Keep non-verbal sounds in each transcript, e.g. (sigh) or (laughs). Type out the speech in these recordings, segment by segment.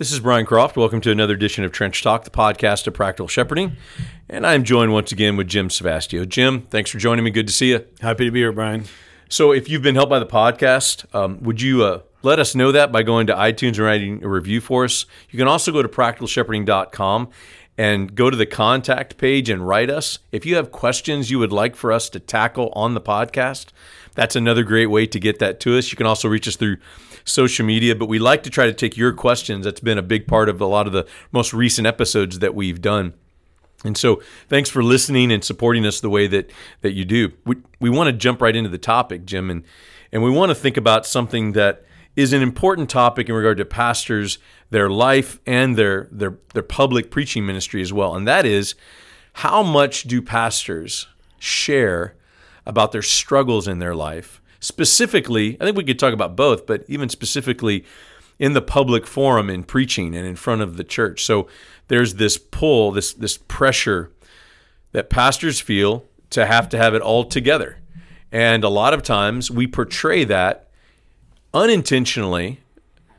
This is Brian Croft. Welcome to another edition of Trench Talk, the podcast of practical shepherding. And I'm joined once again with Jim Savastio. Jim, thanks for joining me. Good to see you. Happy to be here, Brian. So, if you've been helped by the podcast, um, would you uh, let us know that by going to iTunes and writing a review for us? You can also go to practicalshepherding.com and go to the contact page and write us. If you have questions you would like for us to tackle on the podcast, that's another great way to get that to us. You can also reach us through social media, but we like to try to take your questions. That's been a big part of a lot of the most recent episodes that we've done. And so, thanks for listening and supporting us the way that that you do. We we want to jump right into the topic, Jim, and and we want to think about something that is an important topic in regard to pastors, their life, and their their their public preaching ministry as well. And that is, how much do pastors share about their struggles in their life? Specifically, I think we could talk about both, but even specifically in the public forum in preaching and in front of the church. So there's this pull, this this pressure that pastors feel to have to have it all together. And a lot of times we portray that unintentionally.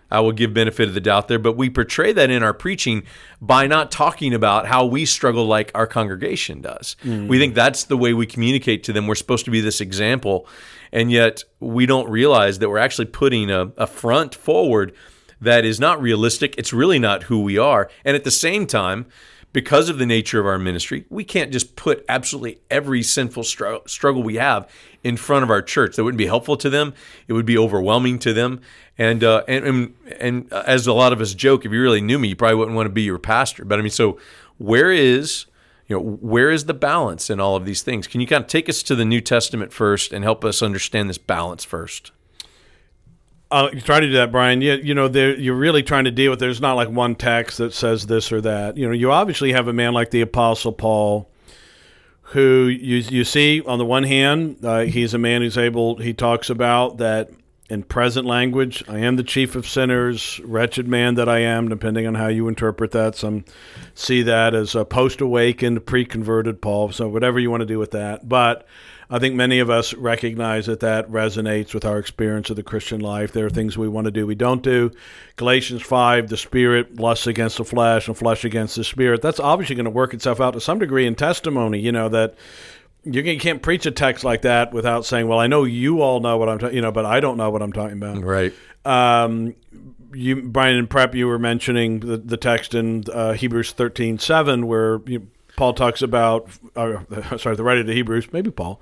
I will give benefit of the doubt there, but we portray that in our preaching by not talking about how we struggle like our congregation does. Mm. We think that's the way we communicate to them. We're supposed to be this example, and yet we don't realize that we're actually putting a, a front forward that is not realistic. It's really not who we are. And at the same time, because of the nature of our ministry, we can't just put absolutely every sinful str- struggle we have in front of our church. That wouldn't be helpful to them. It would be overwhelming to them. And uh, and, and and as a lot of us joke, if you really knew me, you probably wouldn't want to be your pastor. But I mean, so where is you know where is the balance in all of these things? Can you kind of take us to the New Testament first and help us understand this balance first? Uh, you try to do that, Brian. You, you know, you're really trying to deal with. There's not like one text that says this or that. You know, you obviously have a man like the Apostle Paul, who you you see on the one hand, uh, he's a man who's able. He talks about that in present language. I am the chief of sinners, wretched man that I am. Depending on how you interpret that, some see that as a post-awakened, pre-converted Paul. So whatever you want to do with that, but I think many of us recognize that that resonates with our experience of the Christian life. There are things we want to do, we don't do. Galatians 5, the spirit lusts against the flesh and flesh against the spirit. That's obviously going to work itself out to some degree in testimony, you know, that you can't preach a text like that without saying, "Well, I know you all know what I'm talking," you know, but I don't know what I'm talking about. Right. Um, you, Brian, in prep, you were mentioning the, the text in uh, Hebrews thirteen seven, where you, Paul talks about, uh, (laughs) sorry, the writer to Hebrews, maybe Paul,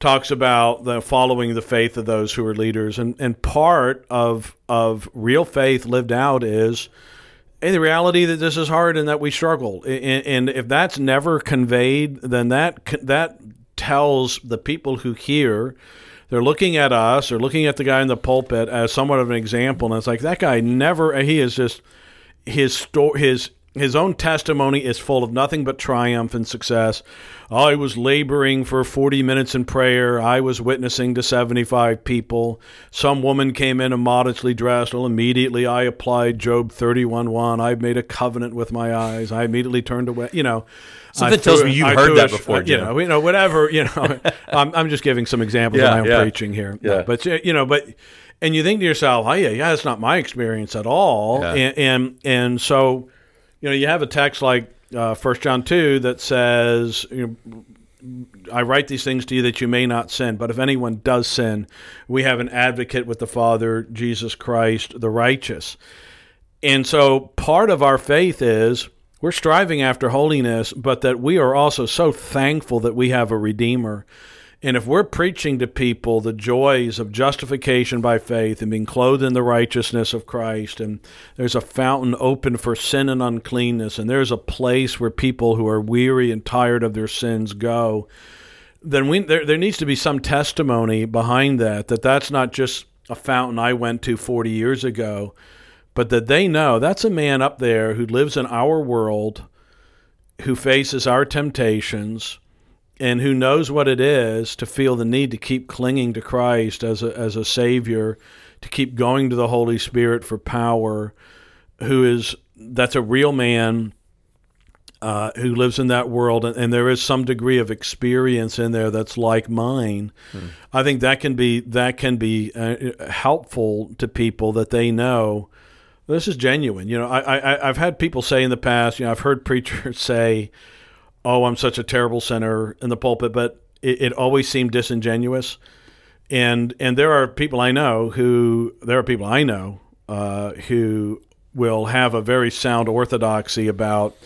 talks about the following the faith of those who are leaders, and and part of of real faith lived out is hey, the reality that this is hard and that we struggle, and, and if that's never conveyed, then that that tells the people who hear they're looking at us or looking at the guy in the pulpit as somewhat of an example and it's like that guy never he is just his story his his own testimony is full of nothing but triumph and success. Oh, I was laboring for 40 minutes in prayer. I was witnessing to 75 people. Some woman came in immodestly dressed. Well, immediately I applied Job 31:1. I made a covenant with my eyes. I immediately turned away. You know, something tells me you've heard that before. You know, you know, whatever. You know, (laughs) I'm, I'm just giving some examples yeah, of my yeah. preaching here. Yeah. But you know, but and you think to yourself, oh yeah, yeah, that's not my experience at all. Yeah. And, and and so you know, you have a text like uh, First John two that says, you know, I write these things to you that you may not sin. But if anyone does sin, we have an advocate with the Father, Jesus Christ, the righteous. And so part of our faith is we're striving after holiness, but that we are also so thankful that we have a Redeemer. And if we're preaching to people the joys of justification by faith and being clothed in the righteousness of Christ, and there's a fountain open for sin and uncleanness, and there's a place where people who are weary and tired of their sins go, then we, there, there needs to be some testimony behind that, that that's not just a fountain I went to 40 years ago, but that they know that's a man up there who lives in our world, who faces our temptations and who knows what it is to feel the need to keep clinging to Christ as a, as a Savior, to keep going to the Holy Spirit for power, who is that's a real man uh, who lives in that world, and, and, there is some degree of experience in there that's like mine. Hmm. I think that can be that can be uh, helpful to people that they know This is genuine. You know, I, I I've had people say in the past. You know, I've heard (laughs) preachers say, "Oh, I'm such a terrible sinner" in the pulpit, but it, it always seemed disingenuous. And and there are people I know who there are people I know uh, who will have a very sound orthodoxy about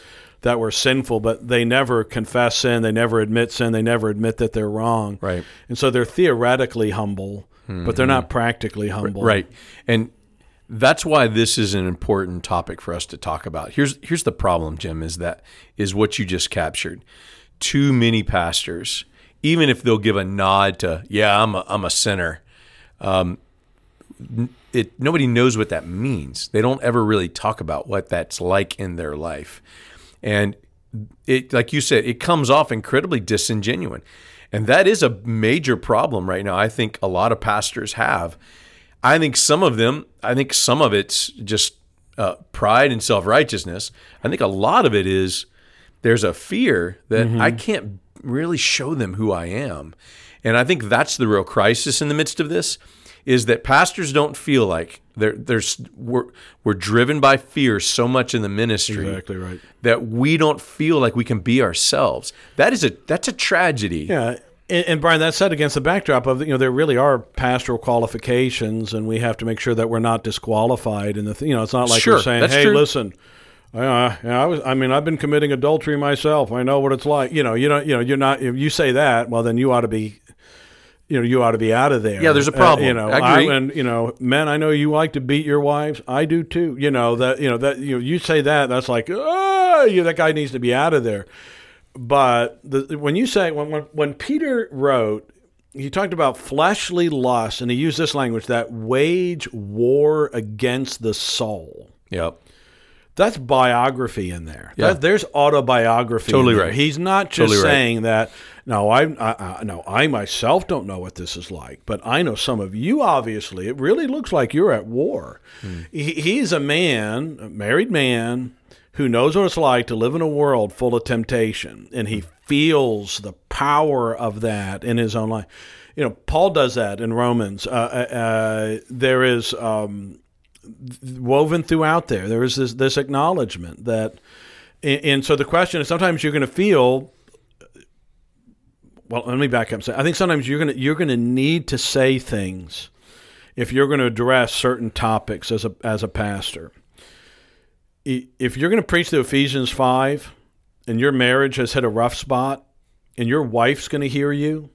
that we're sinful, but they never confess sin, they never admit sin, they never admit that they're wrong. Right. And so they're theoretically humble, mm-hmm. but they're not practically humble. Right. And that's why this is an important topic for us to talk about. Here's here's the problem, Jim, is that is what you just captured. Too many pastors, even if they'll give a nod to, yeah, I'm a, I'm a sinner, um, it nobody knows what that means. They don't ever really talk about what that's like in their life. And it like you said, it comes off incredibly disingenuous. And that is a major problem right now. I think a lot of pastors have. I think some of them, I think some of it's just uh, pride and self righteousness. I think a lot of it is there's a fear that mm-hmm. I can't really show them who I am. And I think that's the real crisis in the midst of this is that pastors don't feel like they're, there's we're, we're driven by fear so much in the ministry exactly right. that we don't feel like we can be ourselves. That is a that's a tragedy. Yeah. And, and Brian, that said, against the backdrop of you know there really are pastoral qualifications, and we have to make sure that we're not disqualified. And the you know it's not like sure, we're saying, "Hey, true. listen, uh, I was. I mean, I've been committing adultery myself. I know what it's like. You know, you know, you know, you're not. If you say that, well, then you ought to be you know, you ought to be out of there. Yeah, there's a problem. Uh, you know, I agree. I, and you know, men, I know you like to beat your wives. I do too. You know that. You know that. You know, you say that. That's like, oh, you, that guy needs to be out of there. But the, when you say when, when when Peter wrote, he talked about fleshly lust, and he used this language that wage war against the soul. Yep. That's biography in there. Yeah. That, there's autobiography. Totally right. He's not just totally saying right. that now, I, I, I, no, I myself don't know what this is like, but I know some of you. Obviously, it really looks like you're at war. Hmm. He, he's a man, a married man, who knows what it's like to live in a world full of temptation, and he feels the power of that in his own life. You know, Paul does that in Romans. Uh, uh, uh there is um, woven throughout there. There is this, this acknowledgement that, and, and so the question is, sometimes you're going to feel well, let me back up. I think sometimes you're gonna you're gonna need to say things if you're going to address certain topics as a as a pastor. If you're going to preach the Ephesians five, and your marriage has hit a rough spot, and your wife's going to hear you,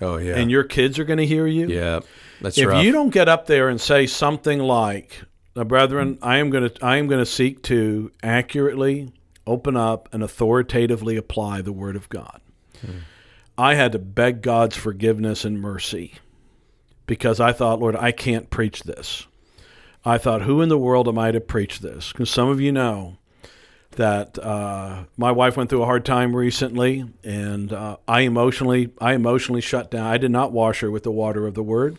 oh yeah, and your kids are going to hear you, yeah, that's if rough. you don't get up there and say something like, now, brethren, I am going to I am going to seek to accurately open up and authoritatively apply the Word of God. Hmm. I had to beg God's forgiveness and mercy because I thought, Lord, I can't preach this. I thought, who in the world am I to preach this? Because some of you know that uh, my wife went through a hard time recently, and uh, I emotionally, I emotionally shut down. I did not wash her with the water of the Word.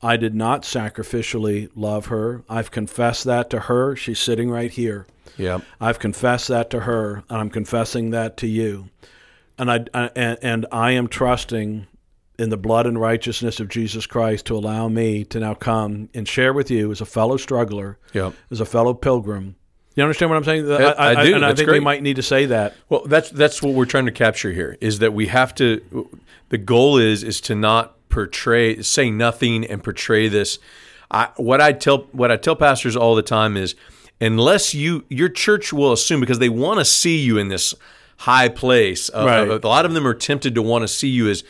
I did not sacrificially love her. I've confessed that to her. She's sitting right here. Yeah. I've confessed that to her, and I'm confessing that to you and I, I and, and I am trusting in the blood and righteousness of Jesus Christ to allow me to now come and share with you as a fellow struggler, yep. as a fellow pilgrim. You understand what I'm saying? I, I, I do, and I think great. we might need to say that. Well, that's that's what we're trying to capture here. Is that we have to. The goal is is to not portray, say nothing, and portray this. I, what I tell what I tell pastors all the time is, unless you your church will assume because they want to see you in this high place. Uh, right. a lot of them are tempted to want to see you as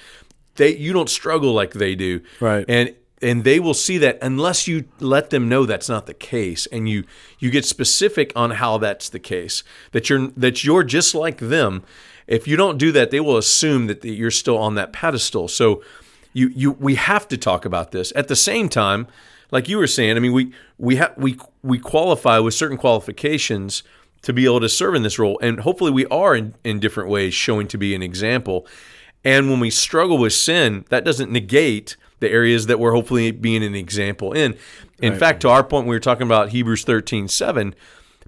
they you don't struggle like they do. Right. And and they will see that unless you let them know that's not the case and you you get specific on how that's the case that you're that you're just like them if you don't do that they will assume that you're still on that pedestal so you you we have to talk about this at the same time like you were saying i mean we we have we we qualify with certain qualifications to be able to serve in this role. And hopefully, we are in, in different ways showing to be an example. And when we struggle with sin, that doesn't negate the areas that we're hopefully being an example in. In right. fact, to our point, we were talking about Hebrews 13 7.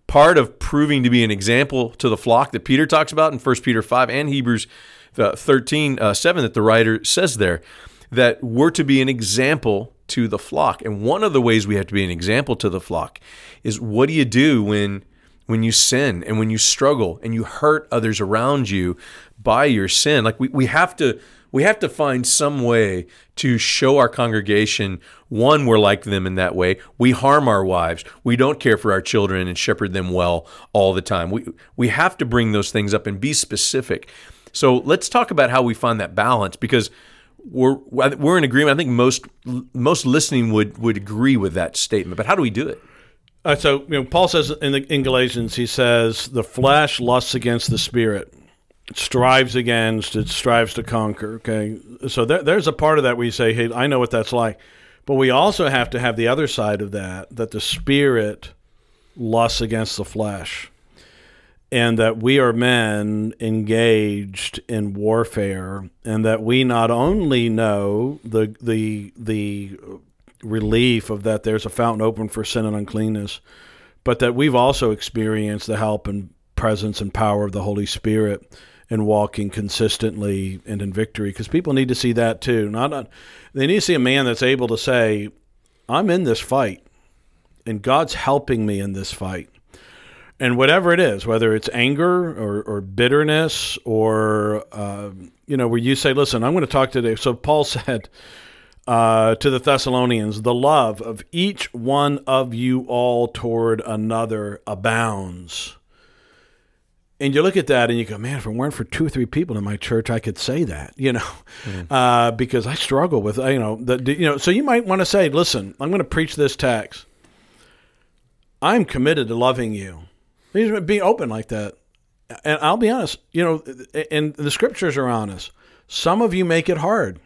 Part of proving to be an example to the flock that Peter talks about in 1 Peter 5 and Hebrews uh, 13 uh, 7 that the writer says there, that we're to be an example to the flock. And one of the ways we have to be an example to the flock is what do you do when when you sin and when you struggle and you hurt others around you by your sin? Like we, we have to we have to find some way to show our congregation one, we're like them in that way. We harm our wives. We don't care for our children and shepherd them well all the time. We we have to bring those things up and be specific. So let's talk about how we find that balance because we're we're in agreement. I think most most listening would would agree with that statement. But how do we do it? Uh, so you know, Paul says in, the, in Galatians, he says the flesh lusts against the spirit it strives against, it strives to conquer. Okay, so there, there's a part of that you say, "Hey, I know what that's like," but we also have to have the other side of that that the spirit lusts against the flesh, and that we are men engaged in warfare, and that we not only know the the the relief of that there's a fountain open for sin and uncleanness, but that we've also experienced the help and presence and power of the Holy Spirit in walking consistently and in victory because people need to see that too. Not, they need to see a man that's able to say, "I'm in this fight, and God's helping me in this fight." And whatever it is, whether it's anger or, or bitterness or uh, you know, where you say, "Listen, I'm going to talk today." So Paul (laughs) said uh, to the Thessalonians, "The love of each one of you all toward another abounds." and you look at that and you go, man, if it weren't for two or three people in my church, I could say that, (laughs) you know, mm. uh, because I struggle with, you know, the, you know. So you might want to say, listen, I'm going to preach this text. I'm committed to loving you. Be open like that, and I'll be honest. You know, and the scriptures are honest. Some of you make it hard,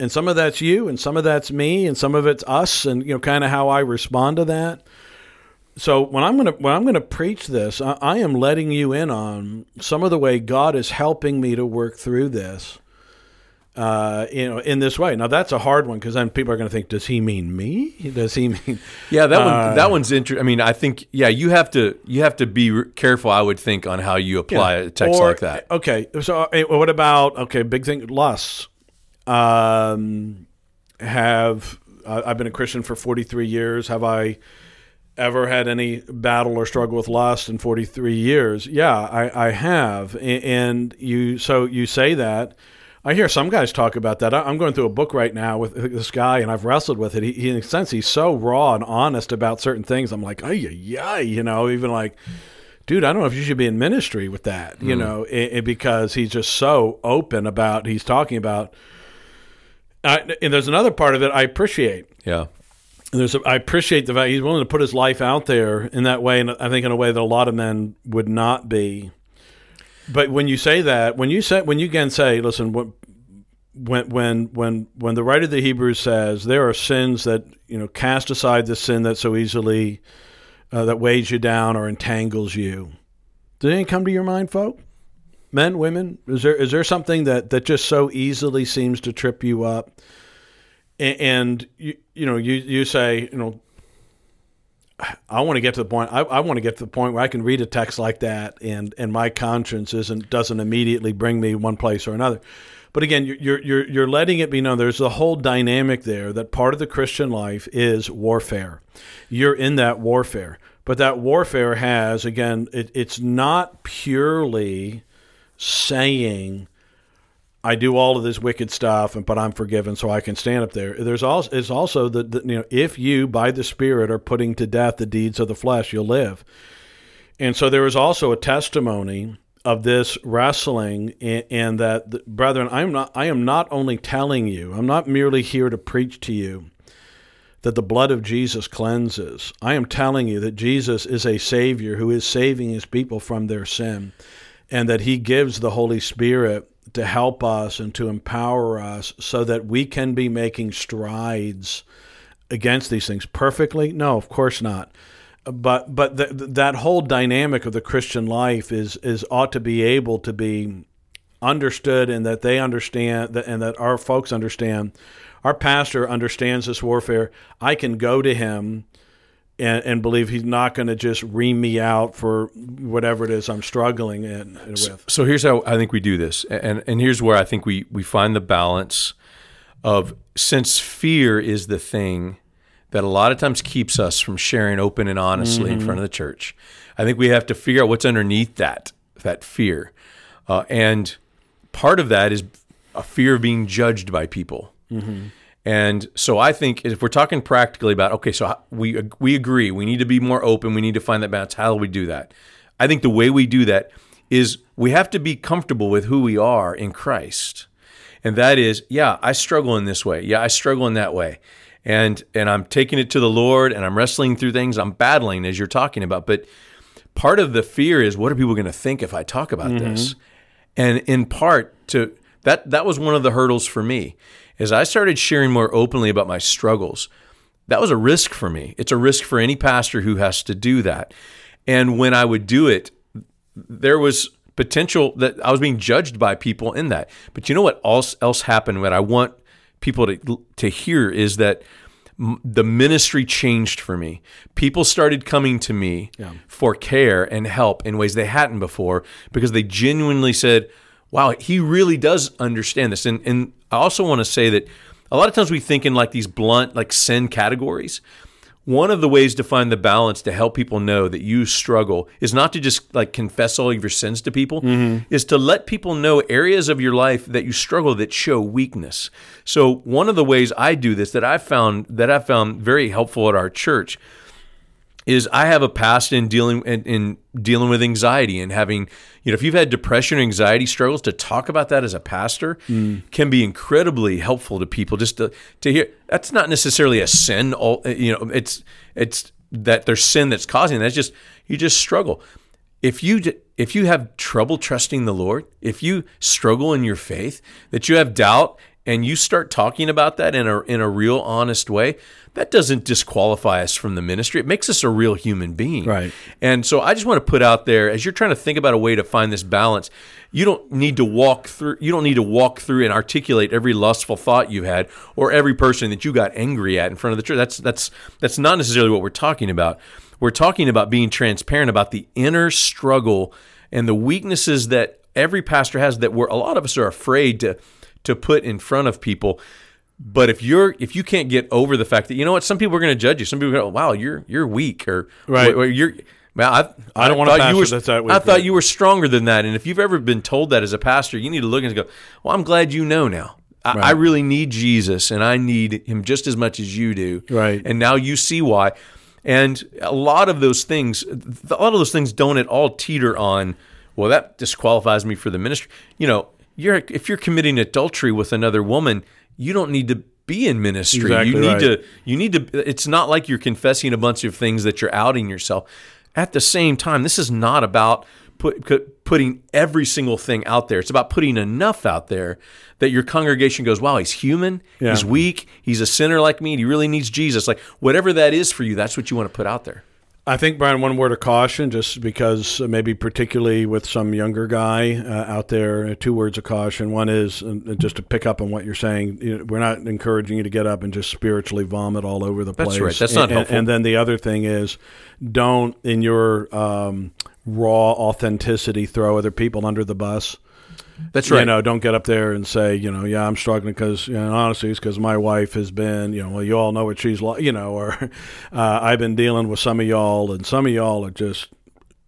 and some of that's you, and some of that's me, and some of it's us, and you know, kind of how I respond to that so when I'm gonna when I'm gonna preach this, I, I, am letting you in on some of the way God is helping me to work through this. Uh, you know, in this way. Now that's a hard one because then people are going to think, does he mean me? Does he (laughs) mean? (laughs) Yeah, that uh, one. That one's interesting. I mean, I think yeah, you have to you have to be careful. I would think on how you apply yeah. a text or, like that. Okay, so what about okay, big thing, lusts. Um, have uh, I've been a Christian for 43 years. Have I? ever had any battle or struggle with lust in 43 years? Yeah, I, I have. And you, so you say that. I hear some guys talk about that. I'm going through a book right now with this guy, and I've wrestled with it. He, he in a sense, he's so raw and honest about certain things. I'm like, ay, yeah, you know, even like, dude, I don't know if you should be in ministry with that, you mm. know, it, it, because he's just so open about he's talking about. I, and there's another part of it I appreciate. Yeah there's a, I appreciate the fact he's willing to put his life out there in that way, and I think in a way that a lot of men would not be. But when you say that, when you say when you again say, listen, when when when when the writer of the Hebrews says there are sins that you know cast aside the sin that so easily uh, that weighs you down or entangles you. Did anything come to your mind, folk? Men, women, is there is there something that that just so easily seems to trip you up? and, and you, you know you you say you know I want to get to the point. I, I, want to get to the point where I can read a text like that, and and my conscience isn't doesn't immediately bring me one place or another. But again, you're you're you're letting it be known. There's a whole dynamic there that part of the Christian life is warfare. You're in that warfare, but that warfare has again, it, it's not purely saying I do all of this wicked stuff, and but I'm forgiven, so I can stand up there. There's also it's also that you know if you by the Spirit are putting to death the deeds of the flesh, you'll live. And so there is also a testimony of this wrestling, and, that brethren, I am not I am not only telling you, I'm not merely here to preach to you that the blood of Jesus cleanses. I am telling you that Jesus is a Savior who is saving His people from their sin, and that He gives the Holy Spirit to help us and to empower us so that we can be making strides against these things. Perfectly? No of course not. But but the, that whole dynamic of the christian life is is ought to be able to be understood and that they understand that and that our folks understand. Our pastor understands this warfare. I can go to him and, and believe he's not going to just ream me out for whatever it is I'm struggling in, in with. So, so, here's how I think we do this, and and here's where I think we we find the balance of since fear is the thing that a lot of times keeps us from sharing open and honestly mm-hmm. in front of the church. I think we have to figure out what's underneath that that fear, uh, and part of that is a fear of being judged by people. Mm-hmm. And so I think if we're talking practically about okay, so we we agree we need to be more open, we need to find that balance. How do we do that? I think the way we do that is we have to be comfortable with who we are in Christ. And that is, yeah, I struggle in this way. Yeah, I struggle in that way. And and I'm taking it to the Lord and I'm wrestling through things. I'm battling as you're talking about. But part of the fear is what are people going to think if I talk about mm-hmm. this? And in part to that that was one of the hurdles for me. As I started sharing more openly about my struggles, that was a risk for me. It's a risk for any pastor who has to do that. And when I would do it, there was potential that I was being judged by people in that. But you know what else else happened? What I want people to to hear is that the ministry changed for me. People started coming to me yeah. for care and help in ways they hadn't before because they genuinely said, "Wow, he really does understand this." And and I also want to say that a lot of times we think in like these blunt like sin categories. One of the ways to find the balance to help people know that you struggle is not to just like confess all of your sins to people, mm-hmm. is to let people know areas of your life that you struggle that show weakness. So one of the ways I do this that I found that I found very helpful at our church is I have a past in dealing in, in, dealing with anxiety and having you know if you've had depression or anxiety struggles to talk about that as a pastor mm. can be incredibly helpful to people just to, to hear that's not necessarily a sin all you know it's it's that there's sin that's causing. That's just you just struggle if you if you have trouble trusting the Lord if you struggle in your faith that you have doubt and you start talking about that in a in a real honest way that doesn't disqualify us from the ministry. It makes us a real human being. Right. And so I just want to put out there as you're trying to think about a way to find this balance, you don't need to walk through you don't need to walk through and articulate every lustful thought you had or every person that you got angry at in front of the church. That's that's that's not necessarily what we're talking about. We're talking about being transparent about the inner struggle and the weaknesses that every pastor has that we're a lot of us are afraid to to put in front of people but if you're if you can't get over the fact that you know what some people are going to judge you, some people go, "Wow, you're you're weak," or right, or, you're. Man, I, I don't want to you were, that's that I thought you were stronger than that. And if you've ever been told that as a pastor, you need to look and go, "Well, I'm glad you know now. I, right. I really need Jesus, and I need Him just as much as you do." Right. And now you see why. And a lot of those things, a lot of those things don't at all teeter on. Well, that disqualifies me for the ministry. You know, you're if you're committing adultery with another woman you don't need to be in ministry. Exactly you need right. to you need to it's not like you're confessing a bunch of things that you're outing yourself. At the same time, this is not about put, putting every single thing out there. It's about putting enough out there that your congregation goes, "Wow, he's human. Yeah. He's weak. He's a sinner like me. And he really needs Jesus." Like whatever that is for you, that's what you want to put out there. I think, Brian, one word of caution, just because maybe particularly with some younger guy uh, out there, two words of caution. One is uh, just to pick up on what you're saying. You know, we're not encouraging you to get up and just spiritually vomit all over the place. That's right. That's not and, helpful. And then the other thing is, don't in your um, raw authenticity throw other people under the bus. That's right. You know, don't get up there and say, you know, yeah, I'm struggling because, you know, honestly, it's because my wife has been, you know, well, you all know what she's like, you know, or (laughs) uh, I've been dealing with some of y'all, and some of y'all are just,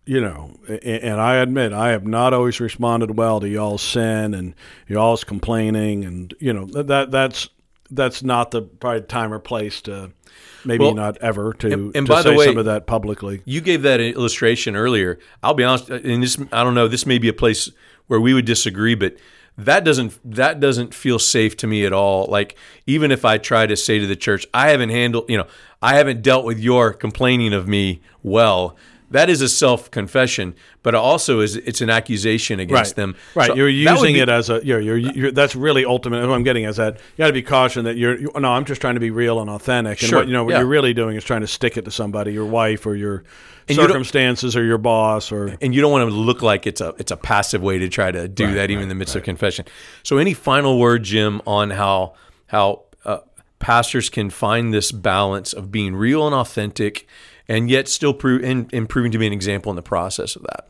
you know, and I admit I have not always responded well to y'all's sin and y'all's complaining, and you know that that's that's not the probably time or place to maybe well, not ever to, and, and to by say the way, some of that publicly. You gave that illustration earlier. I'll be honest, and this I don't know. This may be a place where we would disagree, but that doesn't that doesn't feel safe to me at all. Like even if I try to say to the church, I haven't handled, you know, I haven't dealt with your complaining of me well. That is a self confession, but also is it's an accusation against right. them. Right, so you're using be, it as a you're, you're, you're, that's really ultimate. What I'm getting is that you got to be cautious that you're you, no. I'm just trying to be real and authentic. And sure. what you know what yeah. you're really doing is trying to stick it to somebody, your wife or your and circumstances you or your boss or and you don't want to look like it's a it's a passive way to try to do right, that even in the midst right. of confession. So any final word, Jim, on how how uh, pastors can find this balance of being real and authentic, and yet still prove and, and proving to be an example in the process of that.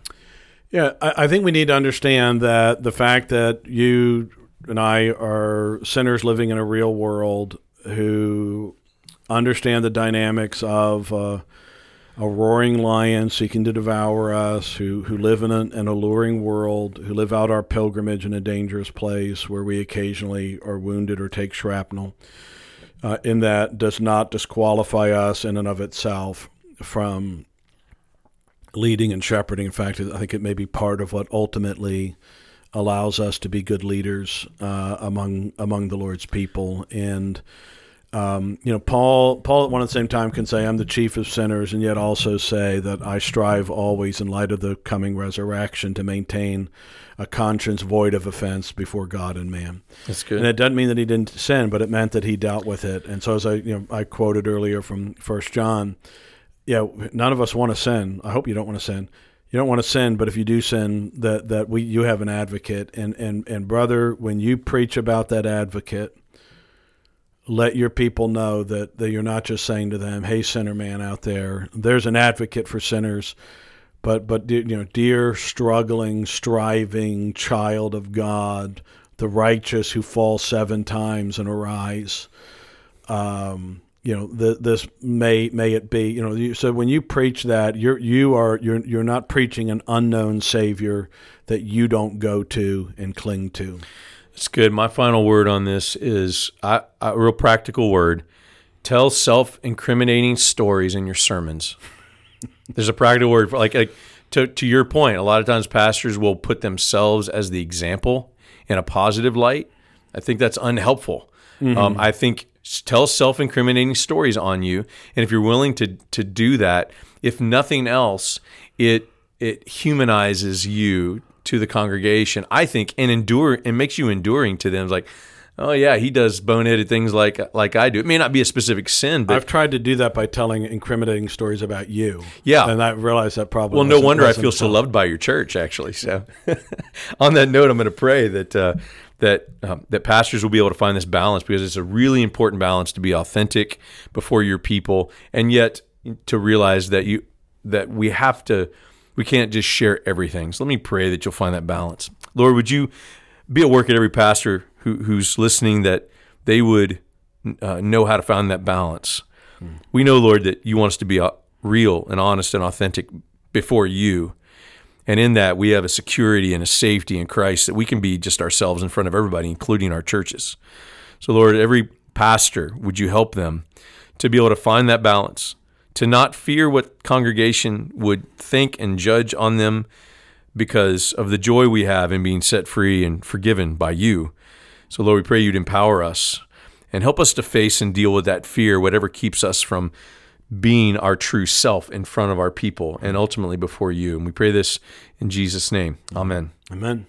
Yeah, I, I think we need to understand that the fact that you and I are sinners living in a real world who understand the dynamics of uh, a roaring lion seeking to devour us, who, who live in an, an alluring world, who live out our pilgrimage in a dangerous place where we occasionally are wounded or take shrapnel. Uh, in that does not disqualify us in and of itself from leading and shepherding. In fact, I think it may be part of what ultimately allows us to be good leaders uh, among among the Lord's people. And um, you know, Paul Paul at one and the same time can say, "I'm the chief of sinners," and yet also say that I strive always, in light of the coming resurrection, to maintain a conscience void of offense before God and man. That's good. And it doesn't mean that he didn't sin, but it meant that he dealt with it. And so, as I you know, I quoted earlier from First John, yeah, none of us want to sin. I hope you don't want to sin. You don't want to sin, but if you do sin, that that we you have an advocate. And and and brother, when you preach about that advocate let your people know that, that you're not just saying to them, "Hey, sinner man out there, there's an advocate for sinners," but but you know, dear struggling, striving child of God, the righteous who fall seven times and arise. Um, you know, the, this may may it be. You know, you, so when you preach that, you're you are you're you're not preaching an unknown Savior that you don't go to and cling to. It's good. My final word on this is a real practical word. Tell self-incriminating stories in your sermons. (laughs) There's a practical word for like, like to to your point. A lot of times pastors will put themselves as the example in a positive light. I think that's unhelpful. Mm-hmm. Um, I think tell self-incriminating stories on you, and if you're willing to to do that, if nothing else, it it humanizes you to the congregation, I think, and endure and makes you enduring to them. It's like, oh yeah, he does boneheaded things like like I do. It may not be a specific sin, but I've tried to do that by telling incriminating stories about you. Yeah, and I realized that probably. Well, no wonder I feel so loved by your church, actually. So, (laughs) on that note, I'm going to pray that. Uh, that um, that pastors will be able to find this balance because it's a really important balance to be authentic before your people and yet to realize that you that we have to we can't just share everything. So let me pray that you'll find that balance. Lord, would you be at work at every pastor who, who's listening that they would uh, know how to find that balance. Mm. We know, Lord, that you want us to be uh, real and honest and authentic before you. And in that, we have a security and a safety in Christ that we can be just ourselves in front of everybody, including our churches. So, Lord, every pastor, would you help them to be able to find that balance, to not fear what congregation would think and judge on them because of the joy we have in being set free and forgiven by you. So, Lord, we pray you'd empower us and help us to face and deal with that fear, whatever keeps us from being our true self in front of our people and ultimately before you. And we pray this in Jesus' name. Amen. Amen.